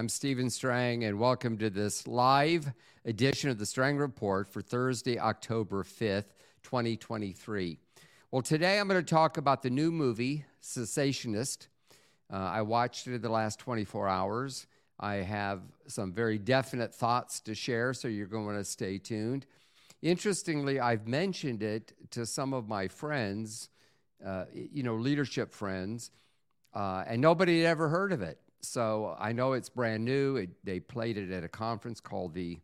I'm Stephen Strang, and welcome to this live edition of the Strang Report for Thursday, October 5th, 2023. Well, today I'm going to talk about the new movie, Cessationist. Uh, I watched it in the last 24 hours. I have some very definite thoughts to share, so you're going to stay tuned. Interestingly, I've mentioned it to some of my friends, uh, you know, leadership friends, uh, and nobody had ever heard of it. So I know it's brand new. It, they played it at a conference called the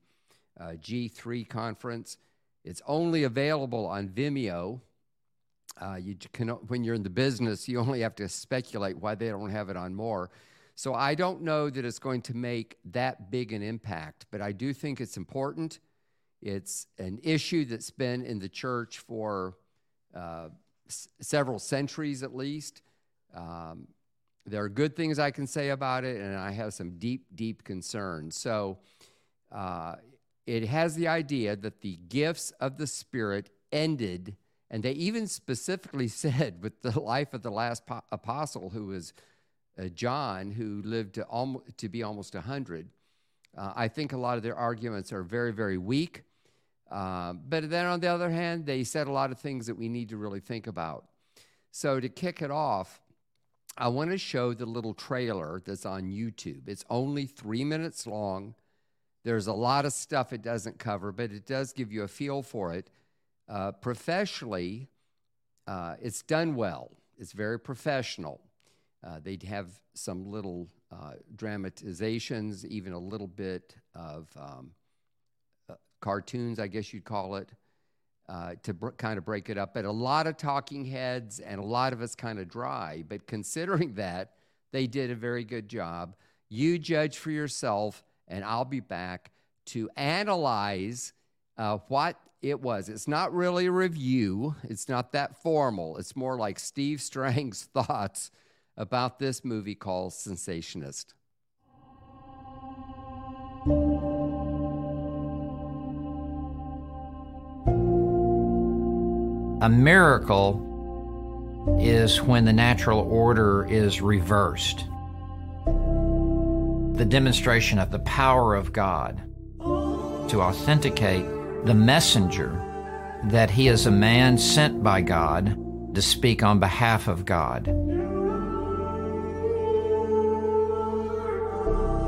uh, G3 conference. It's only available on Vimeo. Uh, you can, when you're in the business, you only have to speculate why they don't have it on more. So I don't know that it's going to make that big an impact, but I do think it's important. It's an issue that's been in the church for uh, s- several centuries at least. Um, there are good things I can say about it, and I have some deep, deep concerns. So uh, it has the idea that the gifts of the Spirit ended, and they even specifically said with the life of the last po- apostle, who was uh, John, who lived to, almo- to be almost 100. Uh, I think a lot of their arguments are very, very weak. Uh, but then on the other hand, they said a lot of things that we need to really think about. So to kick it off, I want to show the little trailer that's on YouTube. It's only three minutes long. There's a lot of stuff it doesn't cover, but it does give you a feel for it. Uh, professionally, uh, it's done well. It's very professional. Uh, they have some little uh, dramatizations, even a little bit of um, uh, cartoons, I guess you'd call it uh, to br- kind of break it up. But a lot of talking heads and a lot of us kind of dry. But considering that, they did a very good job. You judge for yourself, and I'll be back to analyze uh, what it was. It's not really a review, it's not that formal. It's more like Steve Strang's thoughts about this movie called Cessationist. A miracle is when the natural order is reversed. The demonstration of the power of God to authenticate the messenger that he is a man sent by God to speak on behalf of God.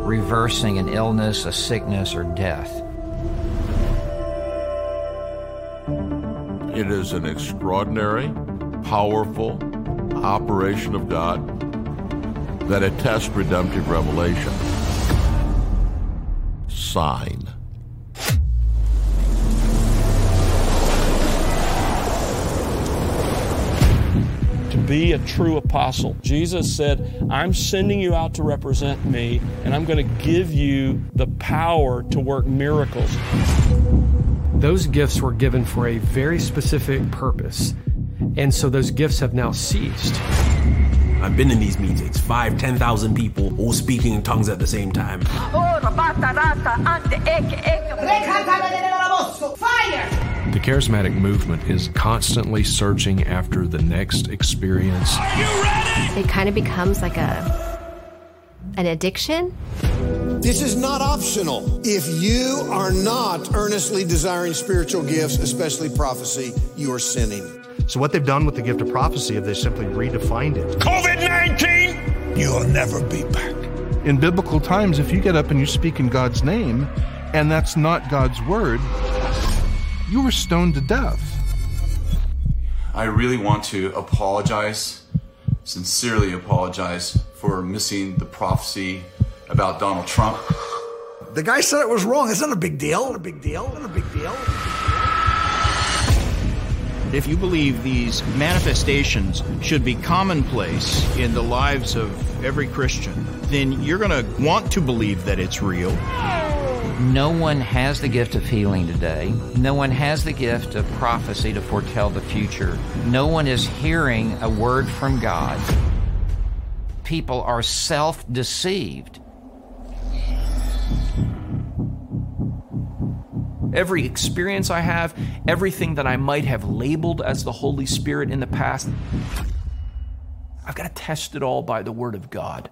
Reversing an illness, a sickness, or death. It is an extraordinary, powerful operation of God that attests redemptive revelation. Sign. To be a true apostle, Jesus said, I'm sending you out to represent me, and I'm going to give you the power to work miracles. Those gifts were given for a very specific purpose. And so those gifts have now ceased. I've been in these meetings, five, ten thousand people all speaking in tongues at the same time. Fire! The charismatic movement is constantly searching after the next experience. Are you ready? It kind of becomes like a an addiction. This is not optional. If you are not earnestly desiring spiritual gifts, especially prophecy, you are sinning. So, what they've done with the gift of prophecy is they simply redefined it. COVID 19, you'll never be back. In biblical times, if you get up and you speak in God's name, and that's not God's word, you were stoned to death. I really want to apologize, sincerely apologize, for missing the prophecy about Donald Trump. The guy said it was wrong. It's not a big deal. Not a big deal. Not a big deal. If you believe these manifestations should be commonplace in the lives of every Christian, then you're going to want to believe that it's real. No one has the gift of healing today. No one has the gift of prophecy to foretell the future. No one is hearing a word from God. People are self deceived. every experience I have, everything that I might have labeled as the Holy Spirit in the past. I've got to test it all by the Word of God.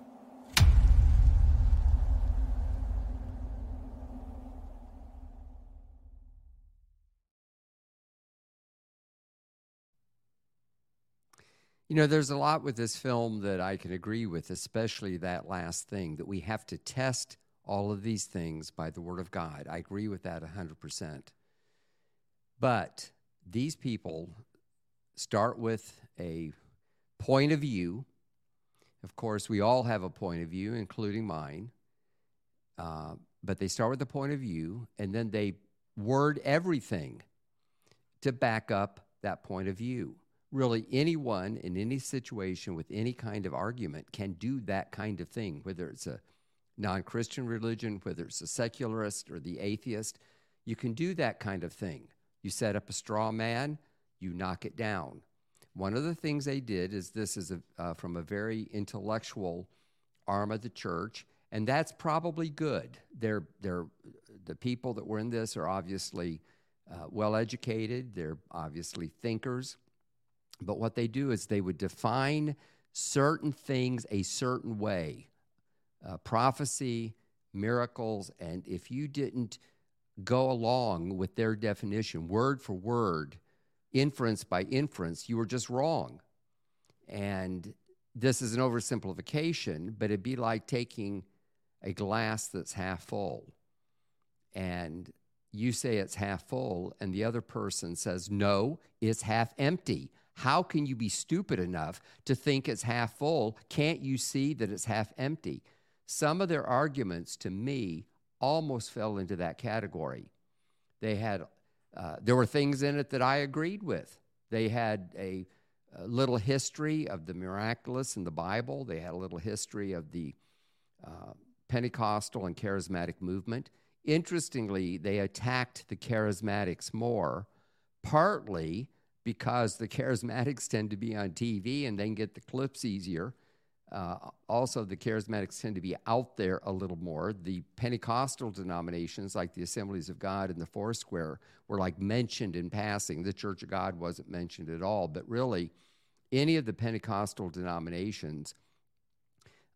You know, there's a lot with this film that I can agree with, especially that last thing that we have to test all of these things by the Word of God. I agree with that 100%. But these people start with a point of view. Of course, we all have a point of view, including mine. Uh, but they start with the point of view and then they word everything to back up that point of view really anyone in any situation with any kind of argument can do that kind of thing, whether it's a non Christian religion, whether it's a secularist or the atheist. You can do that kind of thing. You set up a straw man, you knock it down. One of the things they did is this is a, uh, from a very intellectual arm of the church, and that's probably good. They're, they're, the people that were in this are obviously uh, well educated, they're obviously thinkers. But what they do is they would define certain things a certain way uh, prophecy, miracles, and if you didn't go along with their definition, word for word, inference by inference, you were just wrong. And this is an oversimplification, but it'd be like taking a glass that's half full and you say it's half full, and the other person says, no, it's half empty. How can you be stupid enough to think it's half full? Can't you see that it's half empty? Some of their arguments to me almost fell into that category. They had, uh, there were things in it that I agreed with. They had a, a, little history of the miraculous in the Bible, they had a little history of the uh, Pentecostal and charismatic movement. Interestingly, they attacked the charismatics more, partly because the charismatics tend to be on TV and they get the clips easier. Uh, also, the charismatics tend to be out there a little more. The Pentecostal denominations, like the Assemblies of God and the Foursquare, were like mentioned in passing. The Church of God wasn't mentioned at all. But really, any of the Pentecostal denominations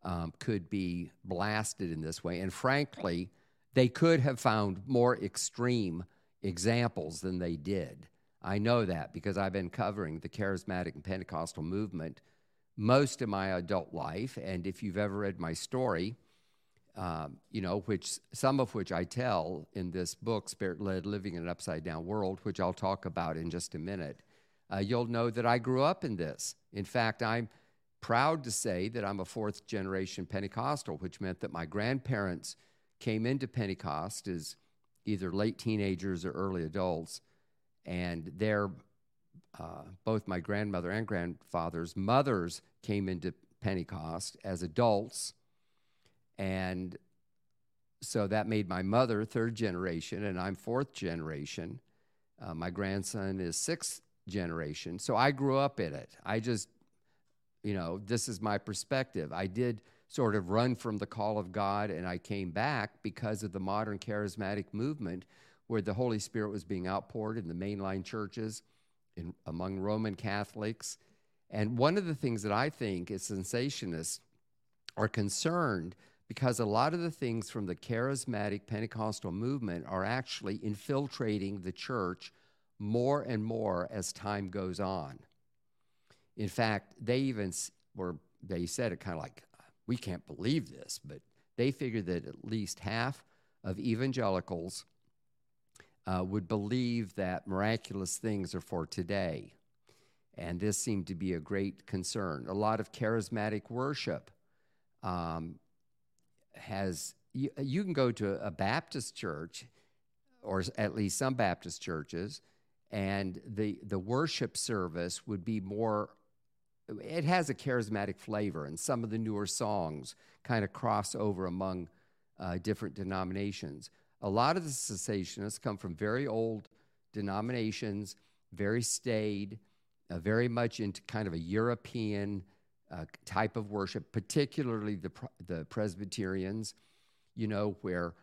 um, could be blasted in this way. And frankly, they could have found more extreme examples than they did. I know that because I've been covering the charismatic and Pentecostal movement most of my adult life. And if you've ever read my story, um, you know, which some of which I tell in this book, Spirit Led Living in an Upside Down World, which I'll talk about in just a minute, uh, you'll know that I grew up in this. In fact, I'm proud to say that I'm a fourth generation Pentecostal, which meant that my grandparents came into Pentecost as either late teenagers or early adults and their uh, both my grandmother and grandfather's mothers came into Pentecost as adults, and so that made my mother third generation, and I'm fourth generation. Uh, my grandson is sixth generation, so I grew up in it. I just, you know, this is my perspective. I did sort of run from the call of God, and I came back because of the modern charismatic movement where the Holy Spirit was being outpoured in the mainline churches, in, among Roman Catholics. And one of the things that I think is cessationists are concerned because a lot of the things from the charismatic Pentecostal movement are actually infiltrating the church more and more as time goes on. In fact, they even were, they said it kind of like, we can't believe this, but they figured that at least half of evangelicals uh, would believe that miraculous things are for today. And this seemed to be a great concern. A lot of charismatic worship um, has, you, you can go to a Baptist church, or at least some Baptist churches, and the, the worship service would be more it has a charismatic flavor, and some of the newer songs kind of cross over among uh, different denominations. A lot of the cessationists come from very old denominations, very staid, uh, very much into kind of a European uh, type of worship, particularly the, the Presbyterians, you know, where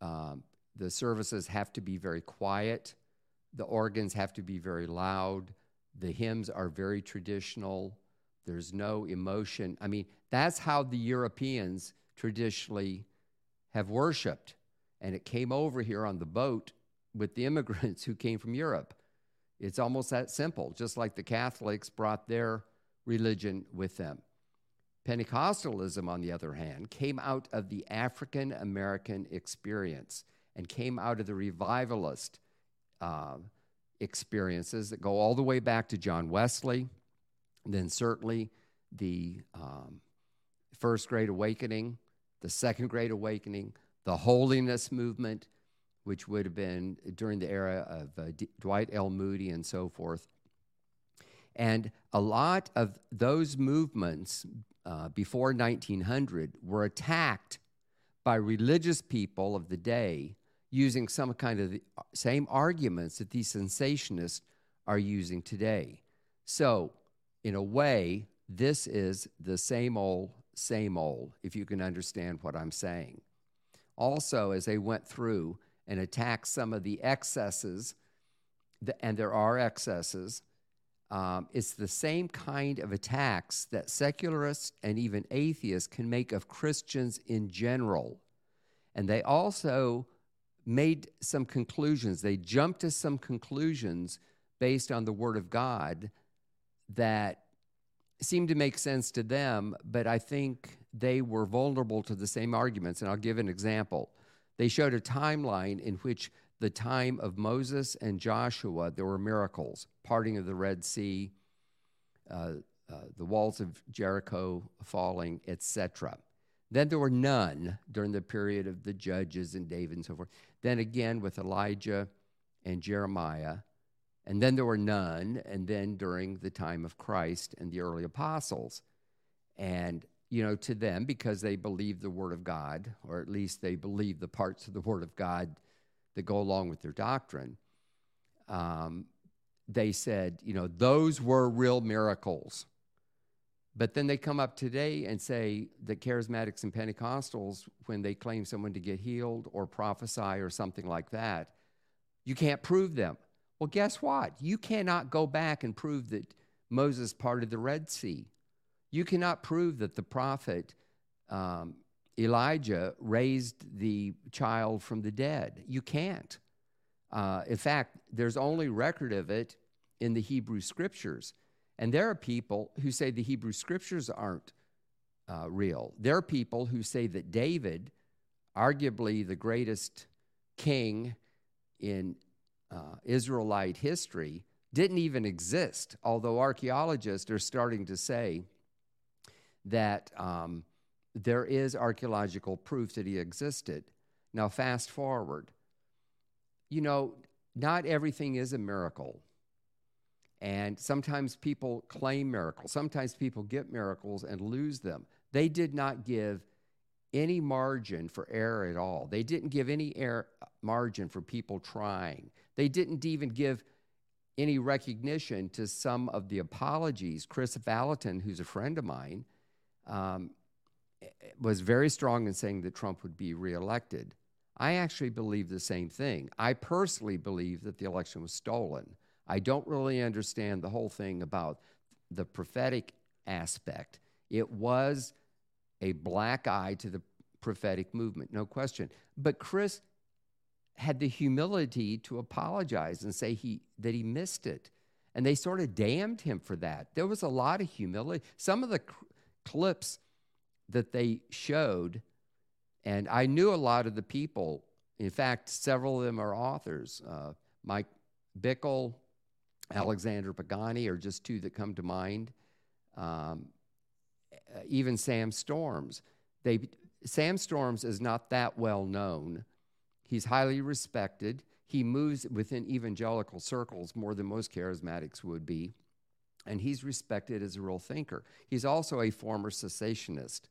um, the services have to be very quiet, the organs have to be very loud, the hymns are very traditional, there's no emotion. I mean, that's how the Europeans traditionally have worshiped and it came over here on the boat with the immigrants who came from Europe. It's almost that simple, just like the Catholics brought their religion with them. Pentecostalism, on the other hand, came out of the African American experience and came out of the revivalist uh, experiences that go all the way back to John Wesley, then certainly the um, First Great Awakening, the Second Great Awakening, the Holiness Movement, which would have been during the era of uh, D- Dwight L. Moody and so forth. And a lot of those movements uh, before 1900 were attacked by religious people of the day using some kind of the same arguments that these cessationists are using today. So, in a way, this is the same old, same old, if you can understand what I'm saying. Also, as they went through and attacked some of the excesses, and there are excesses, um, it's the same kind of attacks that secularists and even atheists can make of Christians in general. And they also made some conclusions. They jumped to some conclusions based on the Word of God that seemed to make sense to them, but I think they were vulnerable to the same arguments. And I'll give an example. They showed a timeline in which the time of Moses and Joshua, there were miracles, parting of the Red Sea, uh, uh, the walls of Jericho falling, etc. Then there were none during the period of the judges and David and so forth. Then again with Elijah and Jeremiah. And then there were none, and then during the time of Christ and the early apostles. And, you know, to them, because they believe the Word of God, or at least they believe the parts of the Word of God that go along with their doctrine, um, they said, you know, those were real miracles. But then they come up today and say that charismatics and Pentecostals, when they claim someone to get healed or prophesy or something like that, you can't prove them. Well, guess what? You cannot go back and prove that Moses parted the Red Sea. You cannot prove that the prophet um, Elijah raised the child from the dead. You can't. Uh, in fact, there's only record of it in the Hebrew scriptures. And there are people who say the Hebrew scriptures aren't uh, real. There are people who say that David, arguably the greatest king in uh, Israelite history, didn't even exist, although archaeologists are starting to say that um, there is archaeological proof that he existed. Now, fast forward. You know, not everything is a miracle. And sometimes people claim miracles. Sometimes people get miracles and lose them. They did not give any margin for error at all. They didn't give any error, margin for people trying. They didn't even give any recognition to some of the apologies. Kris Vallotton, who's a friend of mine, um, was very strong in saying that Trump would be reelected. I actually believe the same thing. I personally believe that the election was stolen. I don't really understand the whole thing about the prophetic aspect. It was a black eye to the prophetic movement, no question. But Kris had the humility to apologize and say he that he missed it. And they sort of damned him for that. There was a lot of humility. Some of the clips that they showed, and I knew a lot of the people. In fact, several of them are authors. Uh, Mike Bickle, Alexander Pagani are just two that come to mind. Um, even Sam Storms. They, Sam Storms is not that well known. He's highly respected. He moves within evangelical circles more than most charismatics would be. And he's respected as a real thinker. He's also a former cessationist.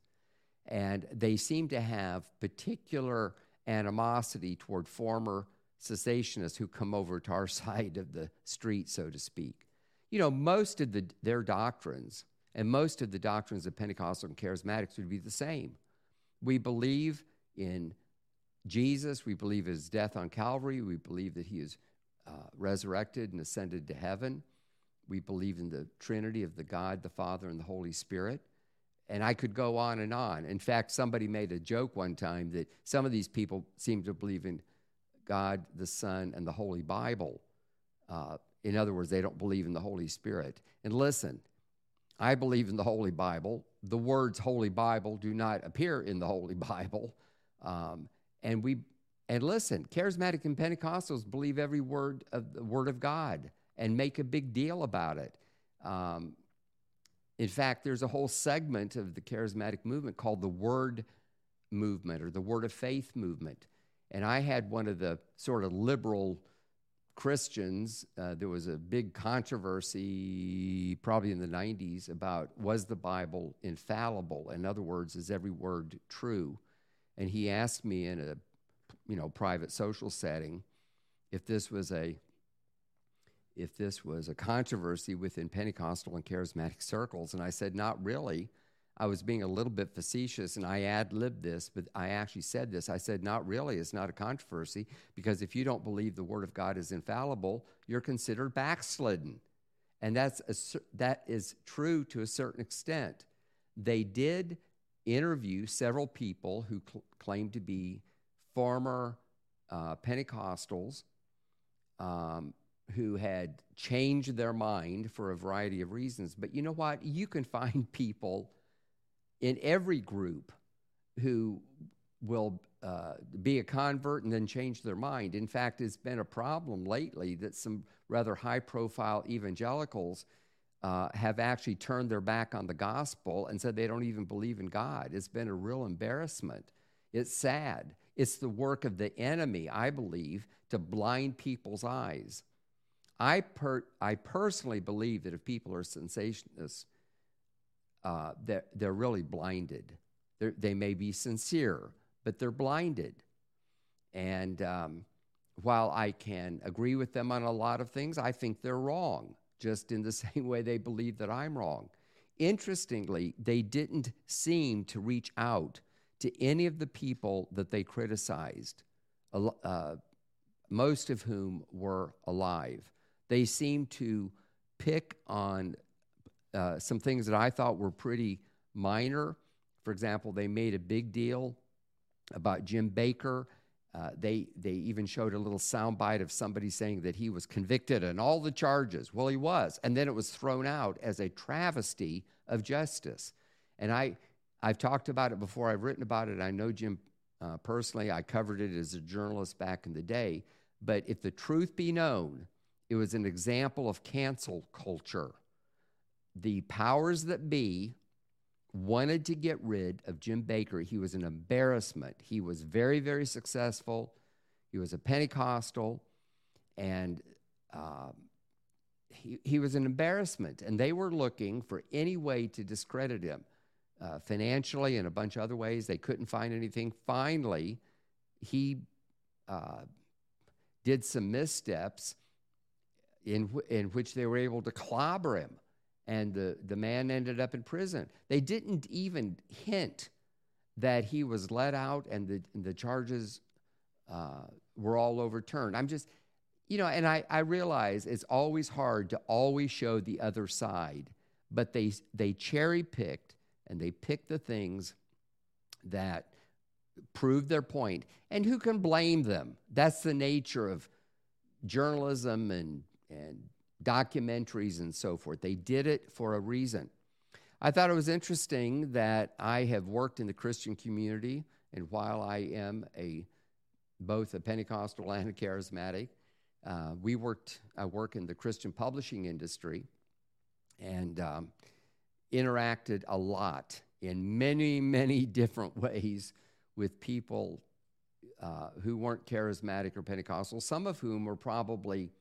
And they seem to have particular animosity toward former cessationists who come over to our side of the street, so to speak. You know, most of the, their doctrines and most of the doctrines of Pentecostal and charismatics would be the same. We believe in Jesus, we believe his death on Calvary, we believe that he is uh, resurrected and ascended to heaven. We believe in the Trinity of the God, the Father, and the Holy Spirit. And I could go on and on. In fact, somebody made a joke one time that some of these people seem to believe in God, the Son, and the Holy Bible. Uh, in other words, they don't believe in the Holy Spirit. And listen, I believe in the Holy Bible. The words Holy Bible do not appear in the Holy Bible. Um, and we and listen, charismatic and Pentecostals believe every word of the Word of God and make a big deal about it. Um, in fact, there's a whole segment of the charismatic movement called the Word movement or the Word of Faith movement. And I had one of the sort of liberal Christians. Uh, there was a big controversy, probably in the 90s, about was the Bible infallible? In other words, is every word true? And he asked me in a you know private social setting if this was a if this was a controversy within Pentecostal and charismatic circles. And I said, not really. I was being a little bit facetious and I ad libbed this, but I actually said this. I said, not really. It's not a controversy because if you don't believe the Word of God is infallible, you're considered backslidden. And that's a, that is true to a certain extent. They did interview several people who cl- claimed to be former uh, Pentecostals um, who had changed their mind for a variety of reasons. But you know what? You can find people in every group who will uh, be a convert and then change their mind. In fact, it's been a problem lately that some rather high profile evangelicals uh, have actually turned their back on the gospel and said they don't even believe in God. It's been a real embarrassment. It's sad. It's the work of the enemy, I believe, to blind people's eyes. I, per, I personally believe that if people are cessationists, uh, they're, they're really blinded. They're, they may be sincere, but they're blinded. And um, while I can agree with them on a lot of things, I think they're wrong, just in the same way they believe that I'm wrong. Interestingly, they didn't seem to reach out to any of the people that they criticized, uh, most of whom were alive. They seemed to pick on uh, some things that I thought were pretty minor. For example, they made a big deal about Jim Bakker. Uh, they they even showed a little soundbite of somebody saying that he was convicted on all the charges. Well, he was, and then it was thrown out as a travesty of justice. And I I've talked about it before. I've written about it. I know Jim uh, personally. I covered it as a journalist back in the day. But if the truth be known, it was an example of cancel culture the powers that be wanted to get rid of Jim Bakker. He was an embarrassment. He was very, very successful. He was a Pentecostal, and uh, he, he was an embarrassment. And they were looking for any way to discredit him uh, financially and a bunch of other ways. They couldn't find anything. Finally, he uh, did some missteps in, in which they were able to clobber him and the, the man ended up in prison. They didn't even hint that he was let out and the, the charges uh, were all overturned. I'm just, you know, and I, I realize it's always hard to always show the other side, but they, they cherry picked and they picked the things that proved their point. And who can blame them? That's the nature of journalism and, and documentaries and so forth. They did it for a reason. I thought it was interesting that I have worked in the Christian community, and while I am a both a Pentecostal and a charismatic, uh, we worked. I work in the Christian publishing industry, and um, interacted a lot in many, many different ways with people uh, who weren't charismatic or Pentecostal. Some of whom were probably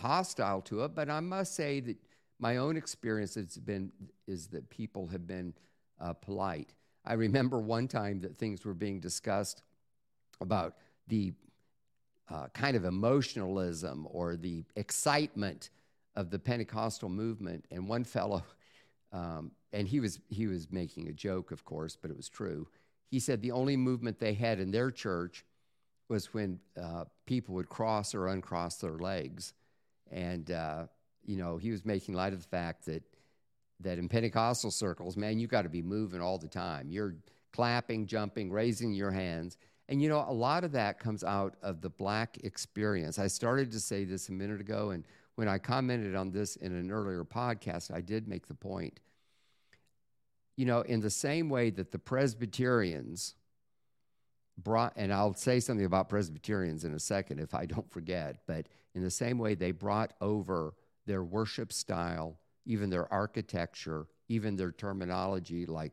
hostile to it, but I must say that my own experience has been is that people have been uh, polite. I remember one time that things were being discussed about the uh, kind of emotionalism or the excitement of the Pentecostal movement, and one fellow, um, and he was he was making a joke, of course, but it was true. He said the only movement they had in their church was when uh, people would cross or uncross their legs. And, uh, you know, he was making light of the fact that, that in Pentecostal circles, man, you got to be moving all the time. You're clapping, jumping, raising your hands. And, you know, a lot of that comes out of the black experience. I started to say this a minute ago, and when I commented on this in an earlier podcast, I did make the point. You know, in the same way that the Presbyterians brought, and I'll say something about Presbyterians in a second if I don't forget, but in the same way they brought over their worship style, even their architecture, even their terminology, like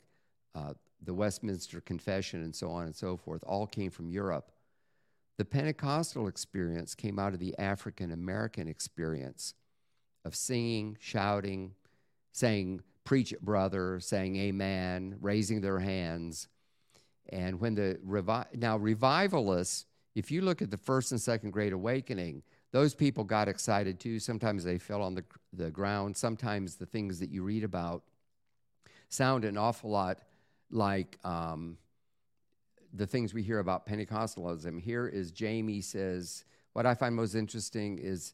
uh, the Westminster Confession and so on and so forth, all came from Europe. The Pentecostal experience came out of the African American experience of singing, shouting, saying, Preach it, brother, saying amen, raising their hands. And when the revi- now revivalists, if you look at the first and second Great Awakening, those people got excited too. Sometimes they fell on the, the ground. Sometimes the things that you read about sound an awful lot like um, the things we hear about Pentecostalism. Here is Jamie says, What I find most interesting is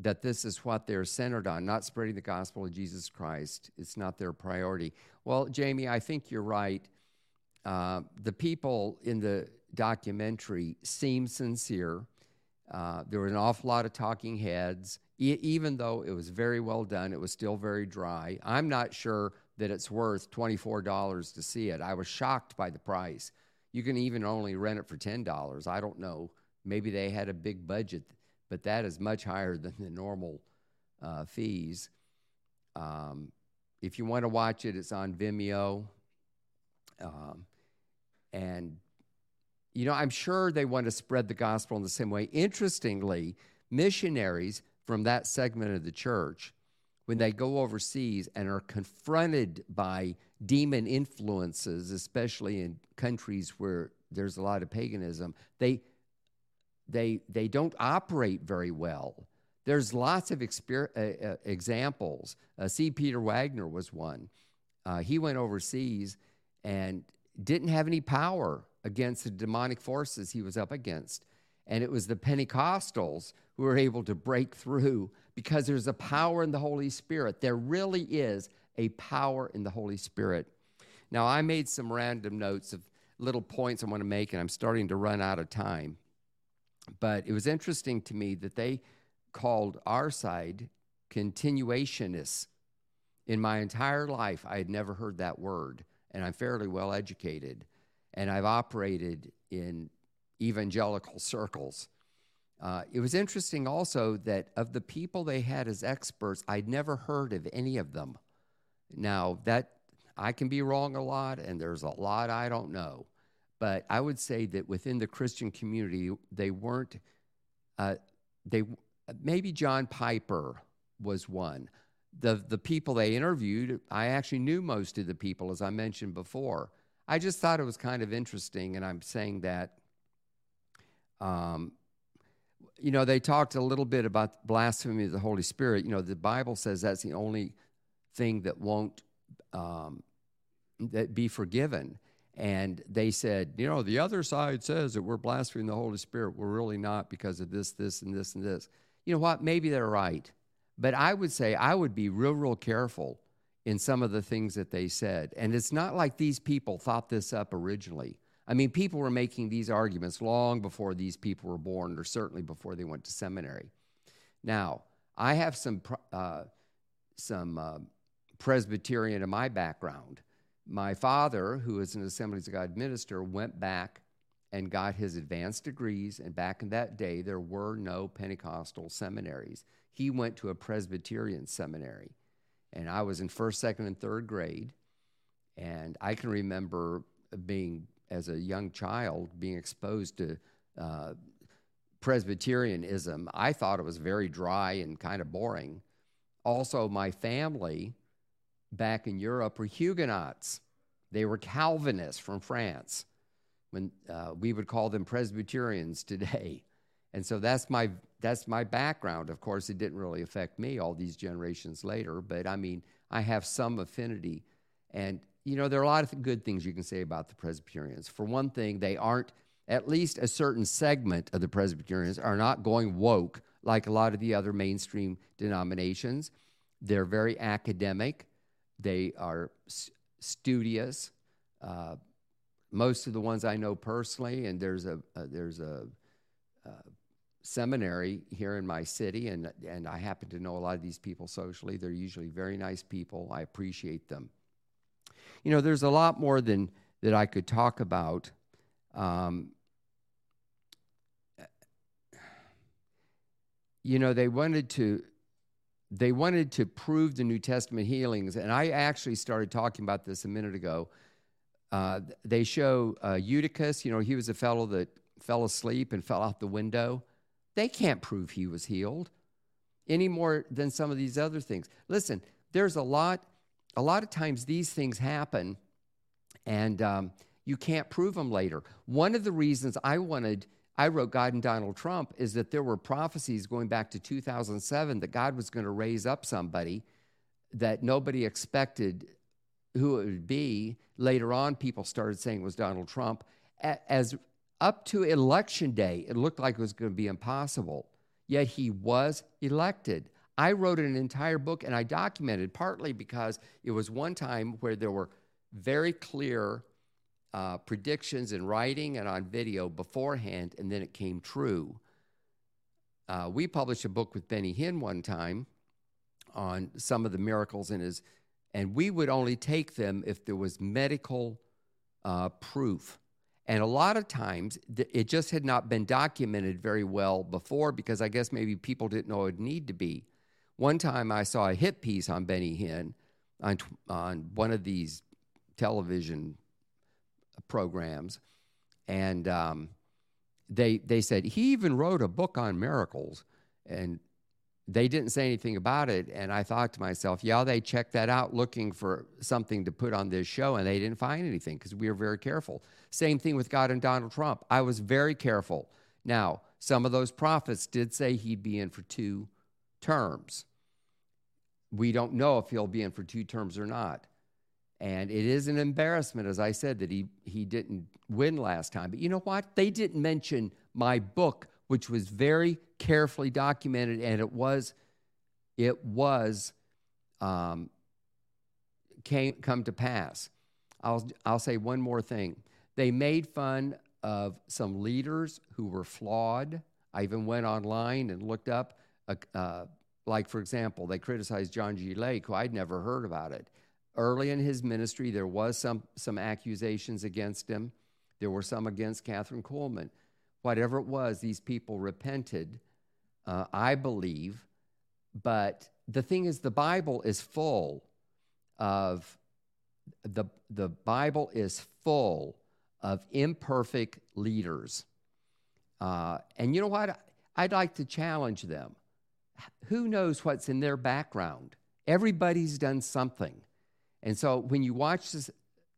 that this is what they're centered on, not spreading the gospel of Jesus Christ. It's not their priority. Well, Jamie, I think you're right. Uh, the people in the documentary seem sincere. Uh, there were an awful lot of talking heads. E- even though it was very well done, it was still very dry. I'm not sure that it's worth $24 to see it. I was shocked by the price. You can even only rent it for $10. I don't know. Maybe they had a big budget, but that is much higher than the normal uh, fees. Um, if you want to watch it, it's on Vimeo. Um, and, you know, I'm sure they want to spread the gospel in the same way. Interestingly, missionaries from that segment of the church, when they go overseas and are confronted by demon influences, especially in countries where there's a lot of paganism, they they they don't operate very well. There's lots of exper- uh, uh, examples. Uh, C. Peter Wagner was one. Uh, he went overseas and didn't have any power against the demonic forces he was up against. And it was the Pentecostals who were able to break through because there's a power in the Holy Spirit. There really is a power in the Holy Spirit. Now, I made some random notes of little points I want to make, and I'm starting to run out of time. But it was interesting to me that they called our side continuationists. In my entire life, I had never heard that word, and I'm fairly well educated, and I've operated in evangelical circles. Uh, it was interesting also that of the people they had as experts, I'd never heard of any of them. Now, that I can be wrong a lot, and there's a lot I don't know. But I would say that within the Christian community, they weren't, uh, they, maybe John Piper was one. The, the people they interviewed, I actually knew most of the people, as I mentioned before. I just thought it was kind of interesting, and I'm saying that. Um, you know, they talked a little bit about blasphemy of the Holy Spirit. You know, the Bible says that's the only thing that won't um, that be forgiven. And they said, you know, the other side says that we're blaspheming the Holy Spirit. We're really not because of this, this, and this, and this. You know what? Maybe they're right. But I would say I would be real, real careful in some of the things that they said. And it's not like these people thought this up originally. I mean, people were making these arguments long before these people were born, or certainly before they went to seminary. Now, I have some uh, some uh, Presbyterian in my background. My father, who is an Assemblies of God minister, went back and got his advanced degrees. And back in that day, there were no Pentecostal seminaries. He went to a Presbyterian seminary. And I was in first, second, and third grade. And I can remember being, as a young child, being exposed to uh, Presbyterianism. I thought it was very dry and kind of boring. Also, my family back in Europe were Huguenots. They were Calvinists from France. When uh, we would call them Presbyterians today, and so that's my that's my background. Of course, it didn't really affect me all these generations later, but I mean, I have some affinity, and you know, there are a lot of good things you can say about the Presbyterians. For one thing, they aren't at least a certain segment of the Presbyterians are not going woke like a lot of the other mainstream denominations. They're very academic. They are studious. Uh, most of the ones I know personally, and there's a, there's a seminary here in my city, and, and I happen to know a lot of these people socially. They're usually very nice people. I appreciate them. You know, there's a lot more than that I could talk about. Um, you know, they wanted to they wanted to prove the New Testament healings, and I actually started talking about this a minute ago. Uh, they show uh, Eutychus, you know, he was a fellow that fell asleep and fell out the window. They can't prove he was healed any more than some of these other things. Listen, there's a lot, a lot of times these things happen, and um, you can't prove them later. One of the reasons I wanted, I wrote God and Donald Trump, is that there were prophecies going back to 2007 that God was going to raise up somebody that nobody expected who it would be. Later on, people started saying it was Donald Trump. As up to election day, it looked like it was going to be impossible. Yet he was elected. I wrote an entire book and I documented partly because it was one time where there were very clear uh, predictions in writing and on video beforehand, and then it came true. Uh, we published a book with Benny Hinn one time on some of the miracles in his, and we would only take them if there was medical uh, proof. And a lot of times it just had not been documented very well before because I guess maybe people didn't know it need to be. One time I saw a hit piece on Benny Hinn on, on one of these television programs, and um, they, they said he even wrote a book on miracles. And they didn't say anything about it. And I thought to myself, yeah, they checked that out looking for something to put on this show, and they didn't find anything because we were very careful. Same thing with God and Donald Trump. I was very careful. Now, some of those prophets did say he'd be in for two terms. We don't know if he'll be in for two terms or not. And it is an embarrassment, as I said, that he, he didn't win last time. But you know what? They didn't mention my book which was very carefully documented, and it was it was um, came come to pass. I'll I'll say one more thing. They made fun of some leaders who were flawed. I even went online and looked up, uh, uh, like for example, they criticized John G. Lake, who I'd never heard about it. Early in his ministry, there was some some accusations against him. There were some against Kathryn Kuhlman whatever it was, these people repented, uh, I believe. But the thing is, the Bible is full of the, the Bible is full of imperfect leaders. Uh, and you know what? I'd like to challenge them. Who knows what's in their background? Everybody's done something. And so when you watch this,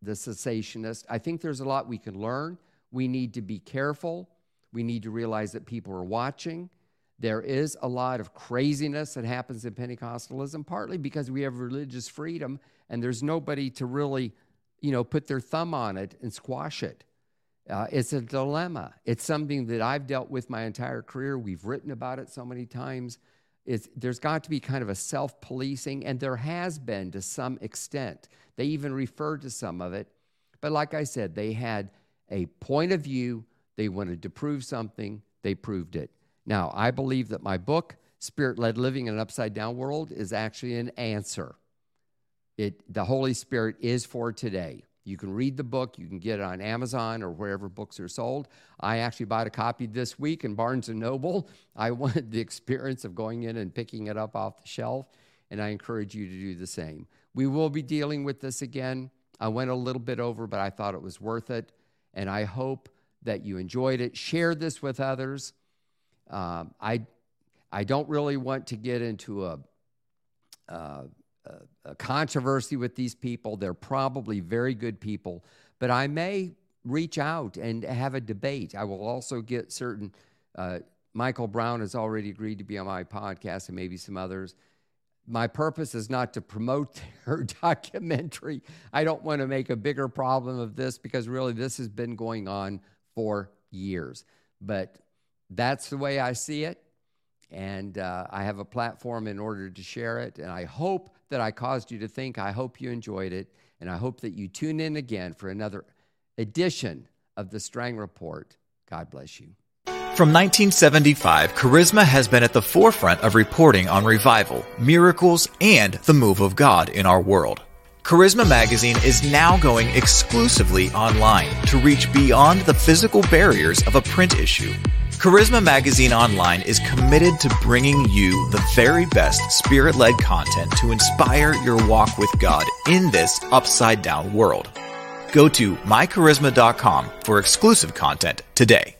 the cessationist, I think there's a lot we can learn. We need to be careful. We need to realize that people are watching. There is a lot of craziness that happens in Pentecostalism, partly because we have religious freedom and there's nobody to really, you know, put their thumb on it and squash it. Uh, it's a dilemma. It's something that I've dealt with my entire career. We've written about it so many times. It's, there's got to be kind of a self policing, and there has been to some extent. They even referred to some of it. But like I said, they had a point of view they wanted to prove something, they proved it. Now, I believe that my book, Spirit Led Living in an Upside Down World, is actually an answer. It, the Holy Spirit is for today. You can read the book, you can get it on Amazon or wherever books are sold. I actually bought a copy this week in Barnes and Noble. I wanted the experience of going in and picking it up off the shelf, and I encourage you to do the same. We will be dealing with this again. I went a little bit over, but I thought it was worth it, and I hope that you enjoyed it. Share this with others. Um, I, I don't really want to get into a, a, a controversy with these people. They're probably very good people, but I may reach out and have a debate. I will also get certain. Uh, Michael Brown has already agreed to be on my podcast, and maybe some others. My purpose is not to promote their documentary. I don't want to make a bigger problem of this because really this has been going on for years. But that's the way I see it. And uh, I have a platform in order to share it. And I hope that I caused you to think. I hope you enjoyed it. And I hope that you tune in again for another edition of the Strang Report. God bless you. From 1975, Charisma has been at the forefront of reporting on revival, miracles, and the move of God in our world. Charisma Magazine is now going exclusively online to reach beyond the physical barriers of a print issue. Charisma Magazine Online is committed to bringing you the very best spirit led content to inspire your walk with God in this upside down world. Go to mycharisma.com for exclusive content today.